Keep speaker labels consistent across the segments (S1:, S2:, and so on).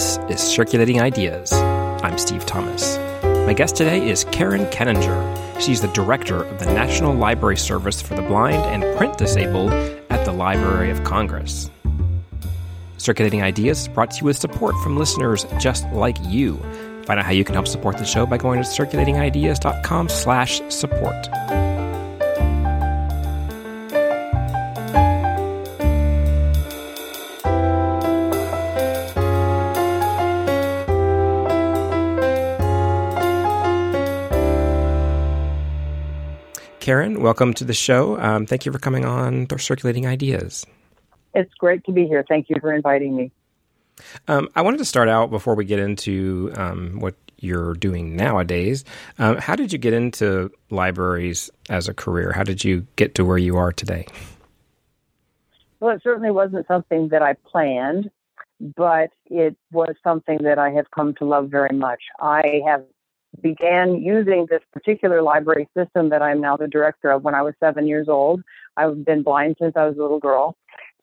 S1: This is Circulating Ideas. I'm Steve Thomas. My guest today is Karen Keninger. She's the director of the National Library Service for the Blind and Print Disabled at the Library of Congress. Circulating Ideas is brought to you with support from listeners just like you. Find out how you can help support the show by going to circulatingideas.com slash support. Karen, welcome to the show. Um, thank you for coming on for Circulating Ideas.
S2: It's great to be here. Thank you for inviting me.
S1: Um, I wanted to start out before we get into um, what you're doing nowadays. Um, how did you get into libraries as a career? How did you get to where you are today?
S2: Well, it certainly wasn't something that I planned, but it was something that I have come to love very much. I have began using this particular library system that I'm now the director of when I was seven years old. I've been blind since I was a little girl.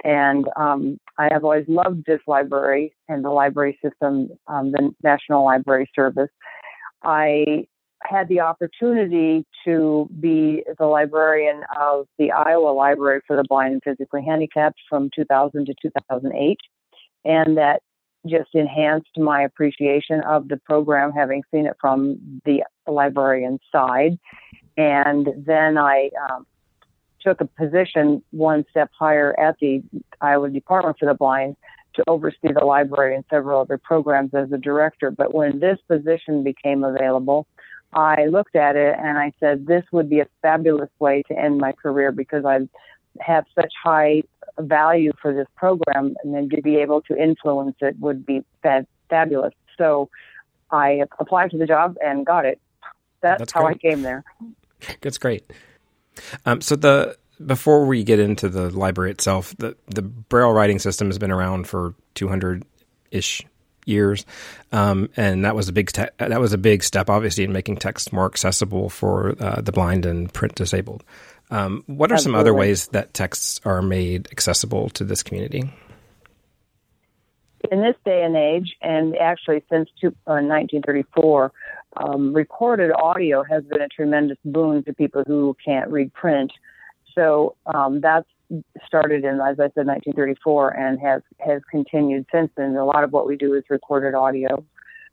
S2: And um, I have always loved this library and the library system, um, the National Library Service. I had the opportunity to be the librarian of the Iowa Library for the Blind and Physically Handicapped from 2000 to 2008. And that just enhanced my appreciation of the program, having seen it from the librarian side. And then I um, took a position one step higher at the Iowa Department for the Blind to oversee the library and several other programs as a director. But when this position became available, I looked at it and I said, this would be a fabulous way to end my career because I have such high value for this program and then to be able to influence it would be fab- fabulous. So I applied to the job and got it. That's, That's how I came there.
S1: That's great. Um, so the before we get into the library itself, the the braille writing system has been around for 200 ish years, um, and that was a big te- that was a big step, obviously, in making text more accessible for uh, the blind and print disabled. Um, what are Absolutely. some other ways that texts are made accessible to this community?
S2: In this day and age, and actually since two, uh, 1934, um, recorded audio has been a tremendous boon to people who can't read print. So um, that's started in, as I said, 1934, and has has continued since then. A lot of what we do is recorded audio.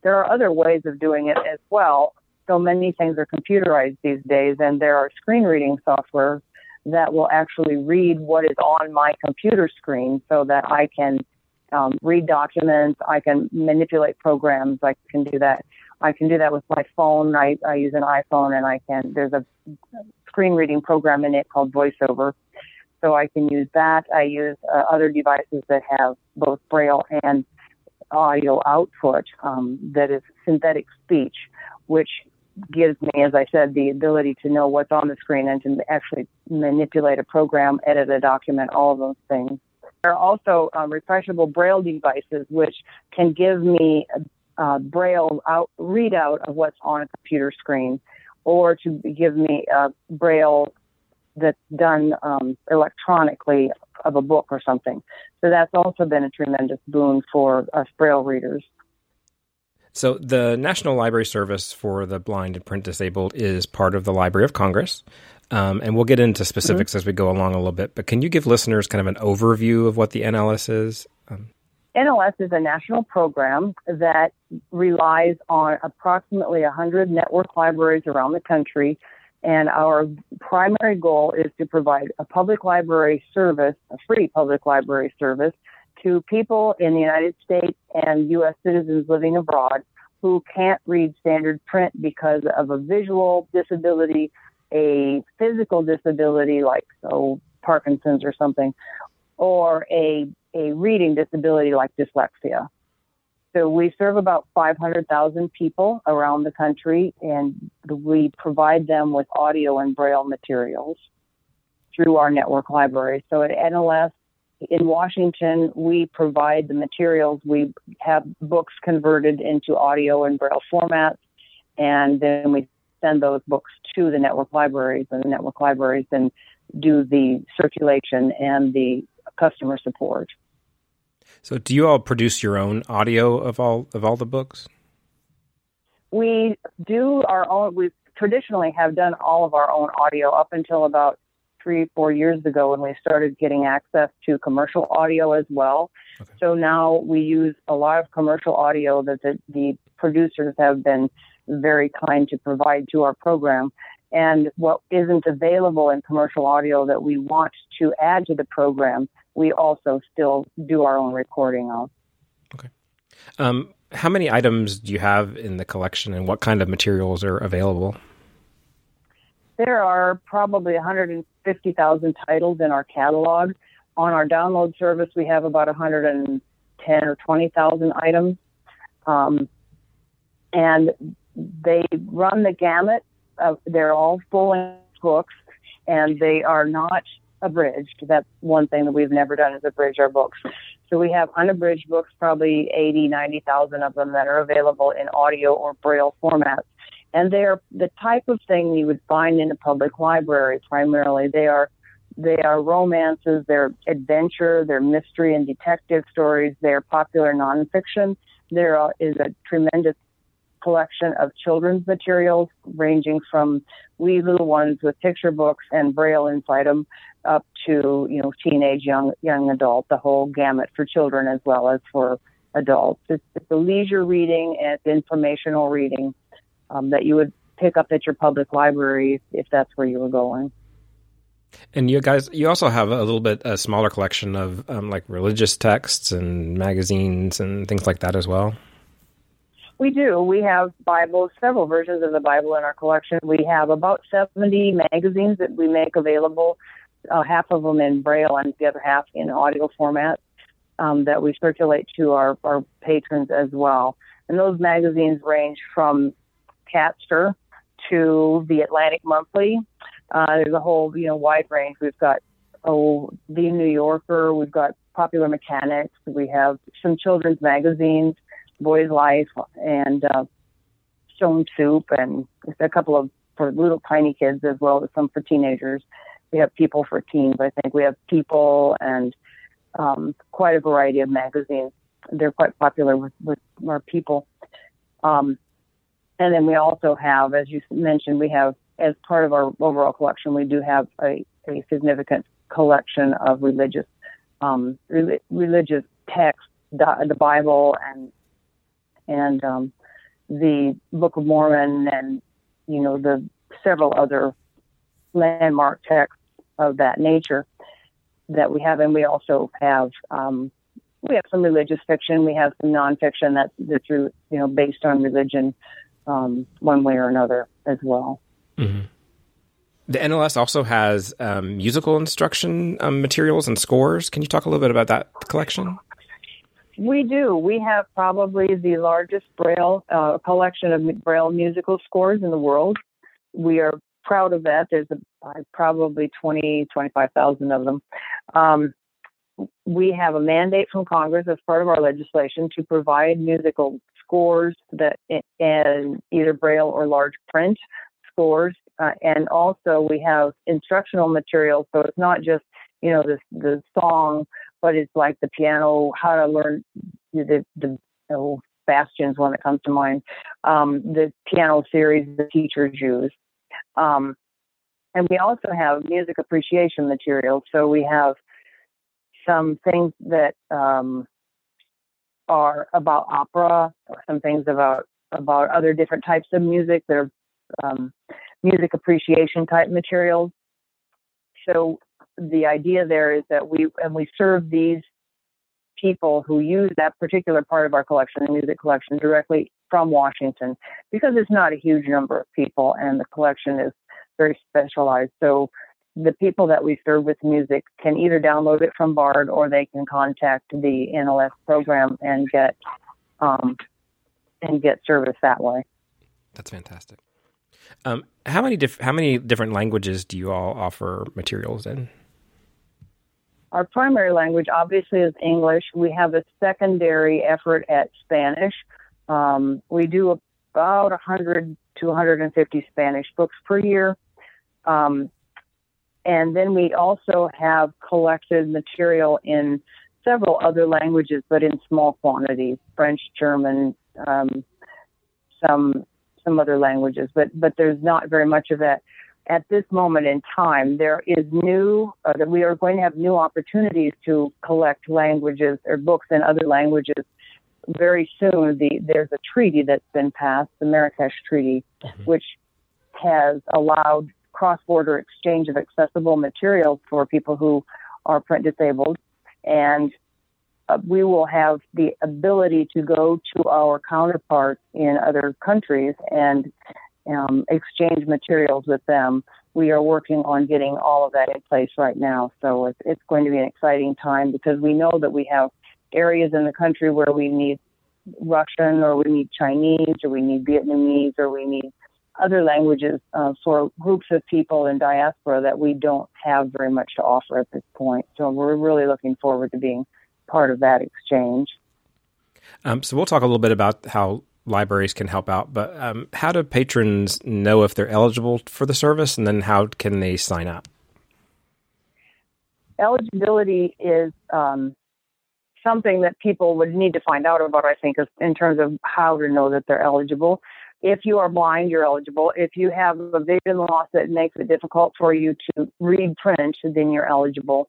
S2: There are other ways of doing it as well so many things are computerized these days, and there are screen reading software that will actually read what is on my computer screen so that I can um, read documents, I can manipulate programs, I can do that. I can do that with my phone. I, I use an iPhone and I can, there's a screen reading program in it called VoiceOver. So I can use that. I use uh, other devices that have both Braille and audio output um, that is synthetic speech, which gives me, as I said, the ability to know what's on the screen and to actually manipulate a program, edit a document, all those things. There are also um, refreshable braille devices which can give me a, braille out, readout of what's on a computer screen or to give me a braille that's done um, electronically of a book or something. So that's also been a tremendous boon for us braille readers.
S1: So, the National Library Service for the Blind and Print Disabled is part of the Library of Congress. Um, and we'll get into specifics mm-hmm. as we go along a little bit. But can you give listeners kind of an overview of what the NLS is? Um,
S2: NLS is a national program that relies on approximately 100 network libraries around the country. And our primary goal is to provide a public library service, a free public library service to people in the United States and U.S. citizens living abroad who can't read standard print because of a visual disability, a physical disability like so Parkinson's or something, or a a reading disability like dyslexia. So we serve about 500,000 people around the country, and we provide them with audio and braille materials through our network library. So at NLS, in Washington, we provide the materials. We have books converted into audio and braille formats, and then we send those books to the network libraries, and the network libraries then do the circulation and the customer support.
S1: So, do you all produce your own audio of all of all the books?
S2: We do our own. We traditionally have done all of our own audio up until about three, four years ago when we started getting access to commercial audio as well. Okay. So now we use a lot of commercial audio that the, the producers have been very kind to provide to our program. And what isn't available in commercial audio that we want to add to the program, we also still do our own recording of.
S1: Okay. Um, how many items do you have in the collection and what kind of materials are available?
S2: There are probably 150,000 titles in our catalog. On our download service, we have about 110 or 20,000 items. Um, and they run the gamut. Of, they're all full length books, and they are not abridged. That's one thing that we've never done is abridge our books. So we have unabridged books, probably 80, 90,000 of them that are available in audio or braille formats. And they're the type of thing you would find in a public library primarily. They are they are romances, they're adventure, they're mystery and detective stories, they're popular nonfiction. There is a tremendous collection of children's materials ranging from wee little ones with picture books and braille inside them up to you know teenage young young adult the whole gamut for children as well as for adults it's, it's a leisure reading and informational reading um, that you would pick up at your public library if that's where you were going
S1: and you guys, you also have a little bit a smaller collection of um, like religious texts and magazines and things like that as well.
S2: We do. We have Bibles, several versions of the Bible in our collection. We have about 70 magazines that we make available, uh, half of them in Braille and the other half in audio format um, that we circulate to our, our patrons as well. And those magazines range from Catster to the Atlantic Monthly. Uh, there's a whole, you know, wide range. We've got, oh, the New Yorker. We've got Popular Mechanics. We have some children's magazines. Boy's Life and uh, Stone Soup, and a couple of for little tiny kids as well as some for teenagers. We have People for Teens. I think we have People and um, quite a variety of magazines. They're quite popular with, with our people. Um, and then we also have, as you mentioned, we have as part of our overall collection, we do have a, a significant collection of religious um, re- religious texts, the Bible and and um, the Book of Mormon and you know the several other landmark texts of that nature that we have, and we also have um, we have some religious fiction, we have some nonfiction that's that's you know based on religion um, one way or another as well. Mm-hmm.
S1: The NLS also has um, musical instruction um, materials and scores. Can you talk a little bit about that collection?
S2: We do. We have probably the largest Braille uh, collection of Braille musical scores in the world. We are proud of that. There's a, uh, probably 20, 25,000 of them. Um, we have a mandate from Congress as part of our legislation to provide musical scores that in either Braille or large print scores. Uh, and also we have instructional materials. So it's not just, you know, the, the song but it's like the piano, how to learn the, the oh, Bastien's one that comes to mind, um, the piano series the teachers use. Um, and we also have music appreciation materials. So we have some things that um, are about opera, or some things about about other different types of music. They're um, music appreciation type materials. So the idea there is that we and we serve these people who use that particular part of our collection, the music collection, directly from Washington because it's not a huge number of people and the collection is very specialized. So the people that we serve with music can either download it from Bard or they can contact the NLS program and get um, and get service that way.
S1: That's fantastic. Um, how many diff- how many different languages do you all offer materials in?
S2: Our primary language obviously is English. We have a secondary effort at Spanish. Um, we do about 100 to 150 Spanish books per year. Um, and then we also have collected material in several other languages, but in small quantities: French, German, um, some some other languages. But but there's not very much of that at this moment in time. There is new uh, that we are going to have new opportunities to collect languages or books in other languages very soon. The there's a treaty that's been passed, the Marrakesh Treaty, mm-hmm. which has allowed cross-border exchange of accessible materials for people who are print disabled, and uh, we will have the ability to go to our counterparts in other countries and um, exchange materials with them. We are working on getting all of that in place right now. So it's, it's going to be an exciting time because we know that we have areas in the country where we need Russian or we need Chinese or we need Vietnamese or we need other languages uh, for groups of people in diaspora that we don't have very much to offer at this point. So we're really looking forward to being part of that exchange.
S1: Um, so we'll talk a little bit about how libraries can help out, but um, how do patrons know if they're eligible for the service, and then how can they sign up?
S2: Eligibility is um, something that people would need to find out about, I think, in terms of how to know that they're eligible. If you are blind, you're eligible. If you have a vision loss that makes it difficult for you to read print, then you're eligible.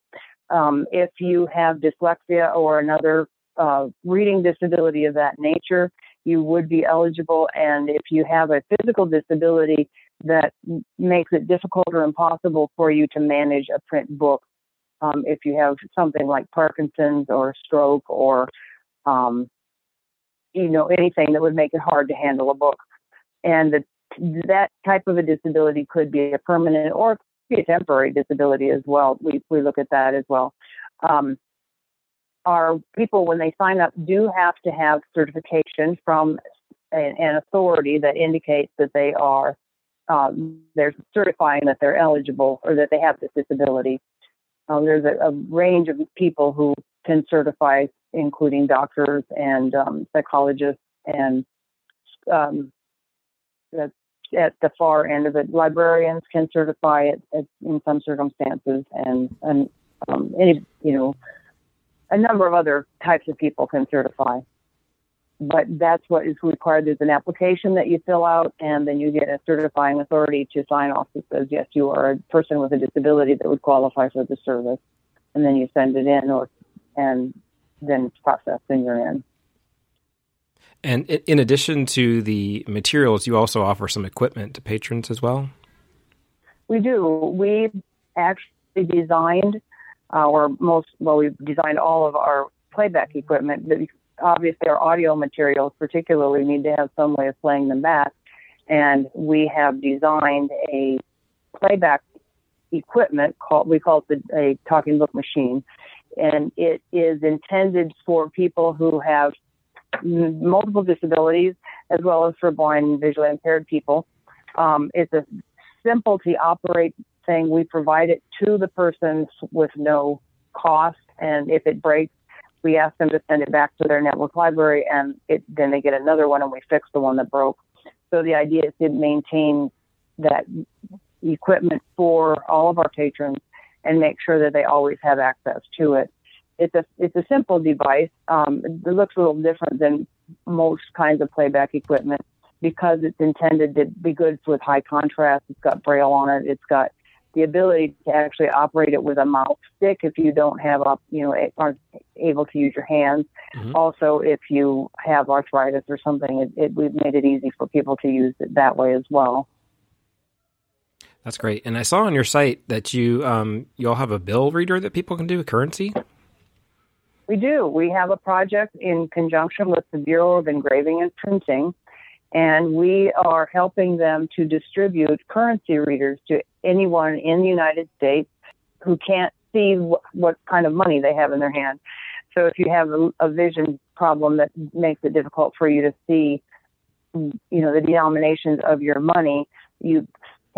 S2: Um, if you have dyslexia or another uh, reading disability of that nature, you would be eligible. And if you have a physical disability that makes it difficult or impossible for you to manage a print book, um, if you have something like Parkinson's or stroke or, um, you know, anything that would make it hard to handle a book. And the, that type of a disability could be a permanent or be a temporary disability as well. We, we look at that as well. Um, our people, when they sign up, do have to have certification from an, an authority that indicates that they are um, they're certifying that they're eligible or that they have this disability. Um, there's a, a, range of people who can certify, including doctors and um, psychologists and um, at, the far end of it, librarians can certify it, it in some circumstances, and and um, any you know a number of other types of people can certify. But that's what is required. There's an application that you fill out, and then you get a certifying authority to sign off that says, yes, you are a person with a disability that would qualify for the service. And then you send it in, or and then it's processed, and you're in.
S1: And in addition to the materials, you also offer some equipment to patrons as well?
S2: We do. We actually designed our most well we've designed all of our playback equipment but obviously our audio materials particularly need to have some way of playing them back and we have designed a playback equipment called we call it the, a talking book machine and it is intended for people who have multiple disabilities as well as for blind and visually impaired people um, it's a simple to operate thing. we provide it to the person with no cost, and if it breaks, we ask them to send it back to their network library, and it, then they get another one, and we fix the one that broke. So the idea is to maintain that equipment for all of our patrons and make sure that they always have access to it. It's a it's a simple device. Um, it looks a little different than most kinds of playback equipment because it's intended to be good with high contrast. It's got braille on it. It's got the ability to actually operate it with a mouse stick if you don't have up, you know, aren't able to use your hands. Mm-hmm. Also, if you have arthritis or something, it, it, we've made it easy for people to use it that way as well.
S1: That's great. And I saw on your site that you um, you all have a bill reader that people can do currency.
S2: We do. We have a project in conjunction with the Bureau of Engraving and Printing and we are helping them to distribute currency readers to anyone in the United States who can't see wh- what kind of money they have in their hand. So if you have a, a vision problem that makes it difficult for you to see, you know, the denominations of your money, you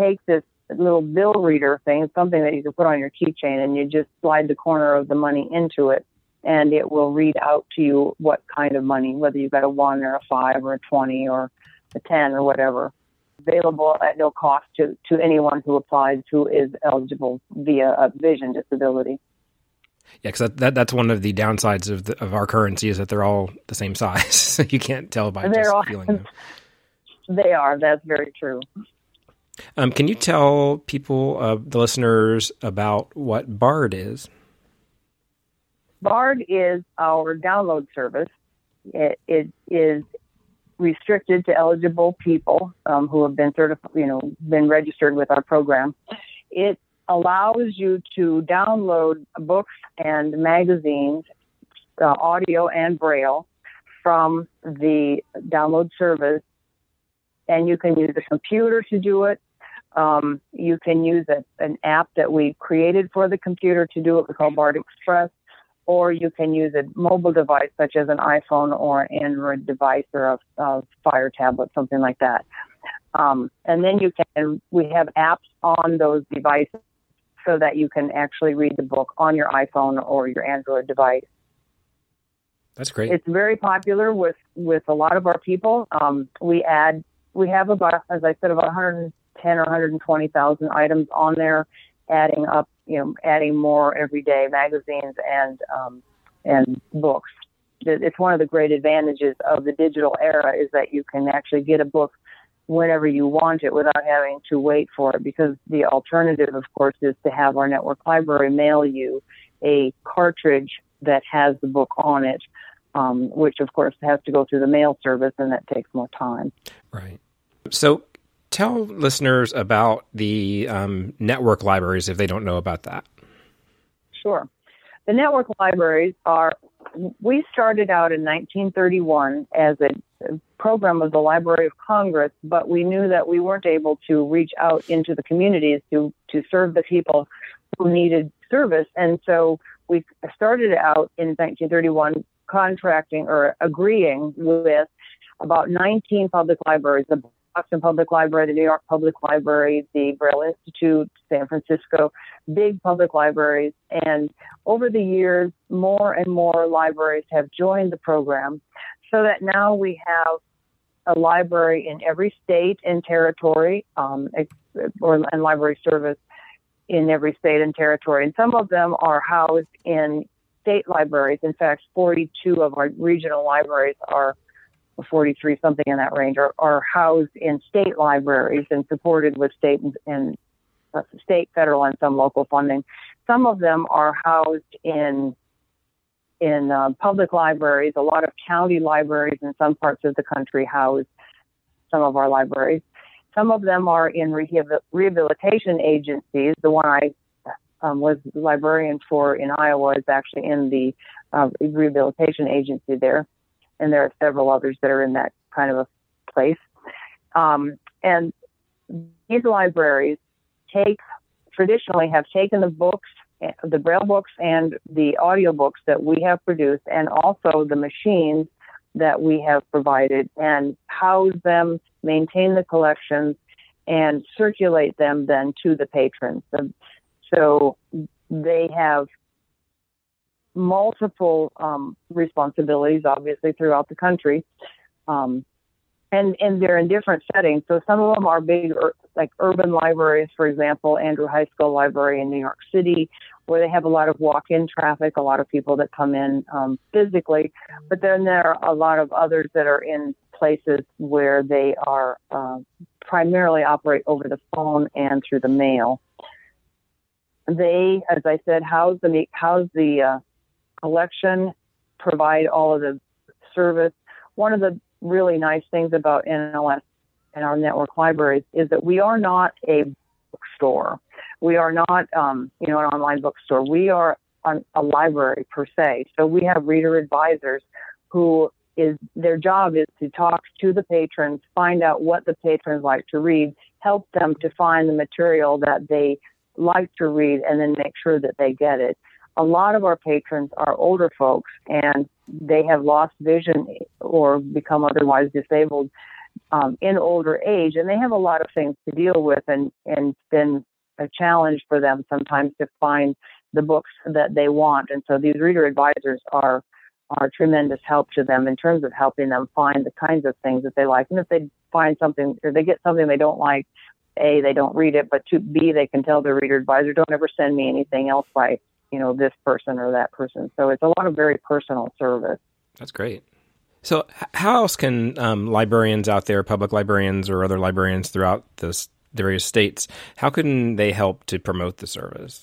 S2: take this little bill reader thing, something that you can put on your keychain, and you just slide the corner of the money into it, and it will read out to you what kind of money, whether you've got a one or a five or a twenty or a 10 or whatever, available at no cost to, to anyone who applies who is eligible via a vision disability.
S1: Yeah, because that, that, that's one of the downsides of the, of our currency is that they're all the same size. so you can't tell by they're just all, feeling them.
S2: They are. That's very true.
S1: Um, can you tell people, uh, the listeners, about what Bard is?
S2: Bard is our download service. It, it is restricted to eligible people um, who have been certified, you know, been registered with our program. It allows you to download books and magazines, uh, audio and braille, from the download service. And you can use a computer to do it. Um, you can use a, an app that we created for the computer to do it. We call Bard Express. Or you can use a mobile device such as an iPhone or an Android device or a, a Fire tablet, something like that. Um, and then you can, we have apps on those devices so that you can actually read the book on your iPhone or your Android device.
S1: That's great.
S2: It's very popular with with a lot of our people. Um, we add we have about as I said about 110 or 120,000 items on there, adding up you know adding more every day magazines and um, and books. It's one of the great advantages of the digital era is that you can actually get a book whenever you want it without having to wait for it because the alternative of course is to have our network library mail you a cartridge that has the book on it um, which of course has to go through the mail service and that takes more time
S1: right so tell listeners about the um, network libraries if they don't know about that
S2: sure the network libraries are we started out in 1931 as a program of the Library of Congress, but we knew that we weren't able to reach out into the communities to, to serve the people who needed service. And so we started out in 1931 contracting or agreeing with about 19 public libraries, the Boston Public Library, the New York Public Library, the Braille Institute, San Francisco, big public libraries. And over the years, more and more libraries have joined the program so that now we have a library in every state and territory, um, or and library service in every state and territory. And some of them are housed in state libraries. In fact, 42 of our regional libraries are 43, something in that range, are, are housed in state libraries and supported with state and, and uh, state, federal, and some local funding. Some of them are housed in in uh, public libraries. A lot of county libraries in some parts of the country house some of our libraries. Some of them are in rehabilitation agencies. The one I um, was librarian for in Iowa is actually in the uh, rehabilitation agency there, and there are several others that are in that kind of a place. Um, and these libraries take traditionally have taken the books the braille books and the audio books that we have produced and also the machines that we have provided and house them, maintain the collections, and circulate them then to the patrons. So they have multiple um, responsibilities, obviously, throughout the country. Um, and and they're in different settings. So some of them are big, like urban libraries, for example, Andrew Heiskell Library in New York City, where they have a lot of walk-in traffic, a lot of people that come in um, physically. But then there are a lot of others that are in places where they are uh, primarily operate over the phone and through the mail. They, as I said, house the house the uh, collection, provide all of the service. One of the really nice things about NLS and our network libraries is that we are not a bookstore. We are not, um, you know, an online bookstore. We are an, a library per se. So we have reader advisors who is their job is to talk to the patrons, find out what the patrons like to read, help them to find the material that they like to read, and then make sure that they get it. A lot of our patrons are older folks, and they have lost vision or become otherwise disabled um, in older age, and they have a lot of things to deal with, and and it's been a challenge for them sometimes to find the books that they want. And so these reader advisors are are tremendous help to them in terms of helping them find the kinds of things that they like. And if they find something or they get something they don't like, A, they don't read it, but to B, they can tell their reader advisor, don't ever send me anything else by you know, this person or that person. So it's a lot of very personal service.
S1: That's great. So, how else can um, librarians out there, public librarians or other librarians throughout the various states, how can they help to promote the service?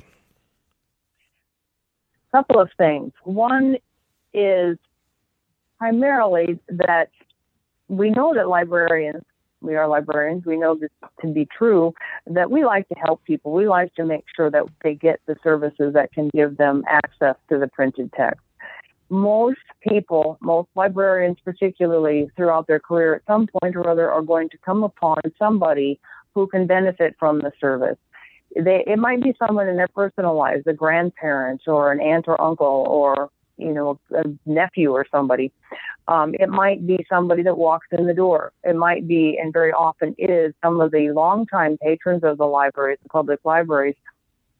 S2: A couple of things. One is primarily that we know that librarians, we are librarians, we know this to be true, that we like to help people. We like to make sure that they get the services that can give them access to the printed text. Most people, most librarians particularly throughout their career at some point or other are going to come upon somebody who can benefit from the service. They, it might be someone in their personal lives, a grandparent or an aunt or uncle or you know, a nephew or somebody. Um, it might be somebody that walks in the door. It might be, and very often is, some of the longtime patrons of the libraries, the public libraries,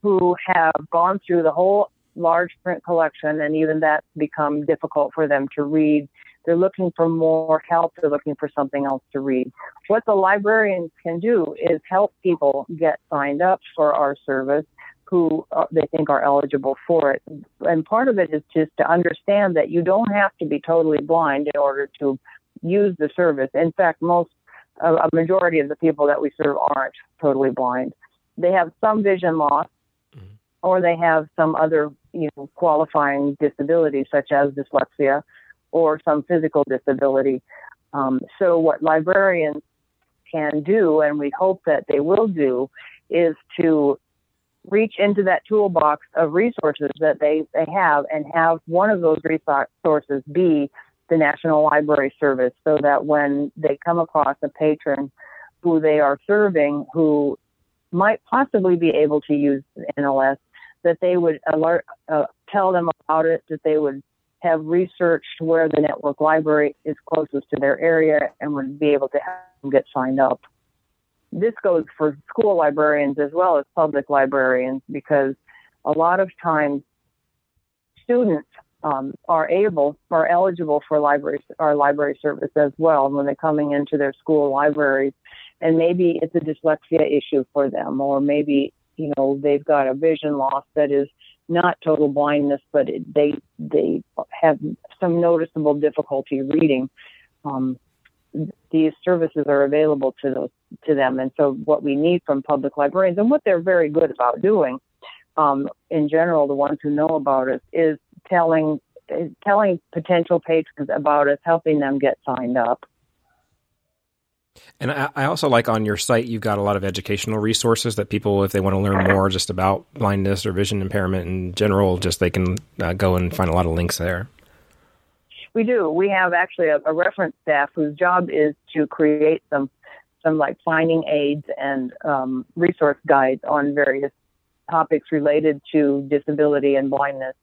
S2: who have gone through the whole large print collection, and even that's become difficult for them to read. They're looking for more help. They're looking for something else to read. What the librarians can do is help people get signed up for our service who uh, they think are eligible for it. And part of it is just to understand that you don't have to be totally blind in order to use the service. In fact, most, a majority of the people that we serve aren't totally blind. They have some vision loss, mm-hmm. or they have some other, you know, qualifying disability such as dyslexia, or some physical disability. Um, so what librarians can do, and we hope that they will do, is to reach into that toolbox of resources that they, they have and have one of those resources be the National Library Service so that when they come across a patron who they are serving who might possibly be able to use NLS, that they would alert, uh, tell them about it, that they would have researched where the network library is closest to their area and would be able to have them get signed up this goes for school librarians as well as public librarians because a lot of times students um, are able are eligible for library our library service as well when they're coming into their school libraries. And maybe it's a dyslexia issue for them or maybe you know they've got a vision loss that is not total blindness but it, they they have some noticeable difficulty reading um, these services are available to those to them. And so, what we need from public librarians and what they're very good about doing, um, in general, the ones who know about us, is telling telling potential patrons about us, helping them get signed up.
S1: And I, also like on your site, you've got a lot of educational resources that people, if they want to learn more just about blindness or vision impairment in general, just they can uh, go and find a lot of links there.
S2: We do. We have actually a, a reference staff whose job is to create some some like finding aids and um, resource guides on various topics related to disability and blindness.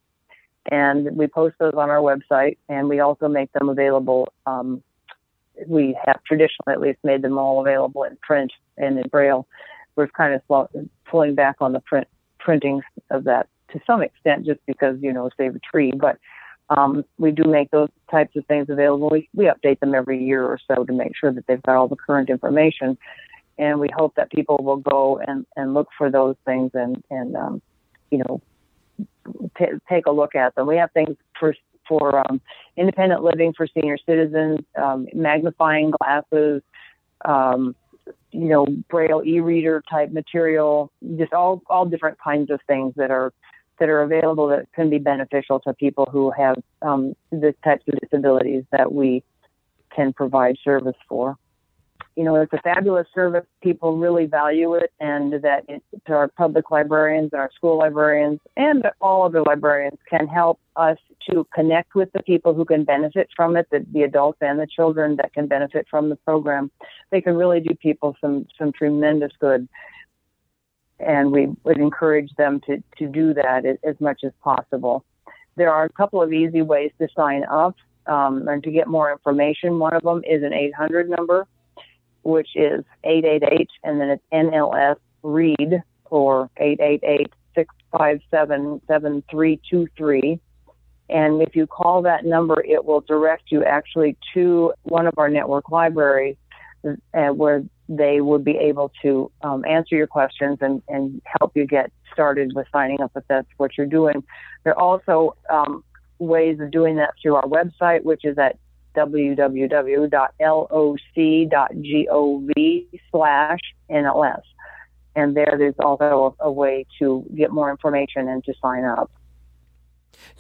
S2: And we post those on our website, and we also make them available. Um, we have traditionally at least made them all available in print and in braille. We're kind of slow, pulling back on the print printing of that to some extent, just because you know save a tree. But um, we do make those types of things available. We, we update them every year or so to make sure that they've got all the current information. And we hope that people will go and, and look for those things and, and um, you know, t- take a look at them. We have things for, for um, independent living for senior citizens, um, magnifying glasses, um, you know, braille e-reader type material, just all, all different kinds of things that are that are available that can be beneficial to people who have um, the types of disabilities that we can provide service for. You know, it's a fabulous service. People really value it, and that it, to our public librarians and our school librarians and all other librarians can help us to connect with the people who can benefit from it, the, the adults and the children that can benefit from the program. They can really do people some some tremendous good and we would encourage them to, to do that as much as possible. There are a couple of easy ways to sign up um, and to get more information. One of them is an 800 number, which is 888, and then it's NLS READ or 888 657 7323. And if you call that number, it will direct you actually to one of our network libraries uh, where they would be able to um, answer your questions and, and help you get started with signing up if that's what you're doing. There are also um, ways of doing that through our website, which is at www.loc.gov slash NLS. And there, there's also a, a way to get more information and to sign up.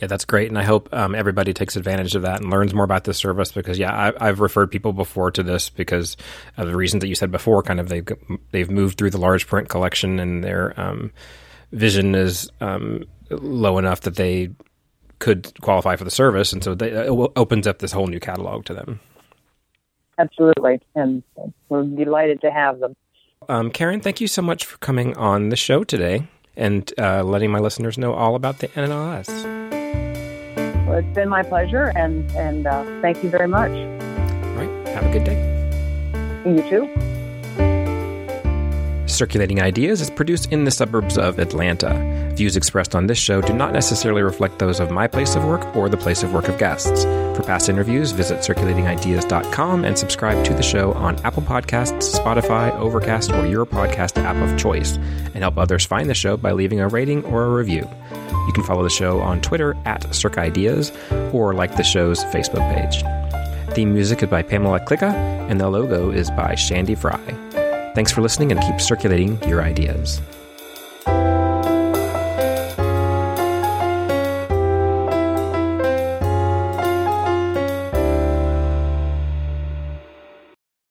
S1: Yeah, that's great, and I hope um, everybody takes advantage of that and learns more about this service. Because yeah, I, have referred people before to this because of the reasons that you said before. Kind of they've they've moved through the large print collection, and their um, vision is um, low enough that they could qualify for the service, and so they, it opens up this whole new catalog to them.
S2: Absolutely, and we're delighted to have them.
S1: Um, Karen, thank you so much for coming on the show today and uh, letting my listeners know all about the NLS.
S2: Well, it's been my pleasure, and and uh, thank you very much.
S1: All right, have a good day.
S2: You too.
S1: Circulating Ideas is produced in the suburbs of Atlanta. Views expressed on this show do not necessarily reflect those of my place of work or the place of work of guests. For past interviews, visit circulatingideas.com and subscribe to the show on Apple Podcasts, Spotify, Overcast, or your podcast app of choice, and help others find the show by leaving a rating or a review. You can follow the show on Twitter at CircIdeas or like the show's Facebook page. Theme music is by Pamela Klicka, and the logo is by Shandy Fry. Thanks for listening and keep circulating your ideas.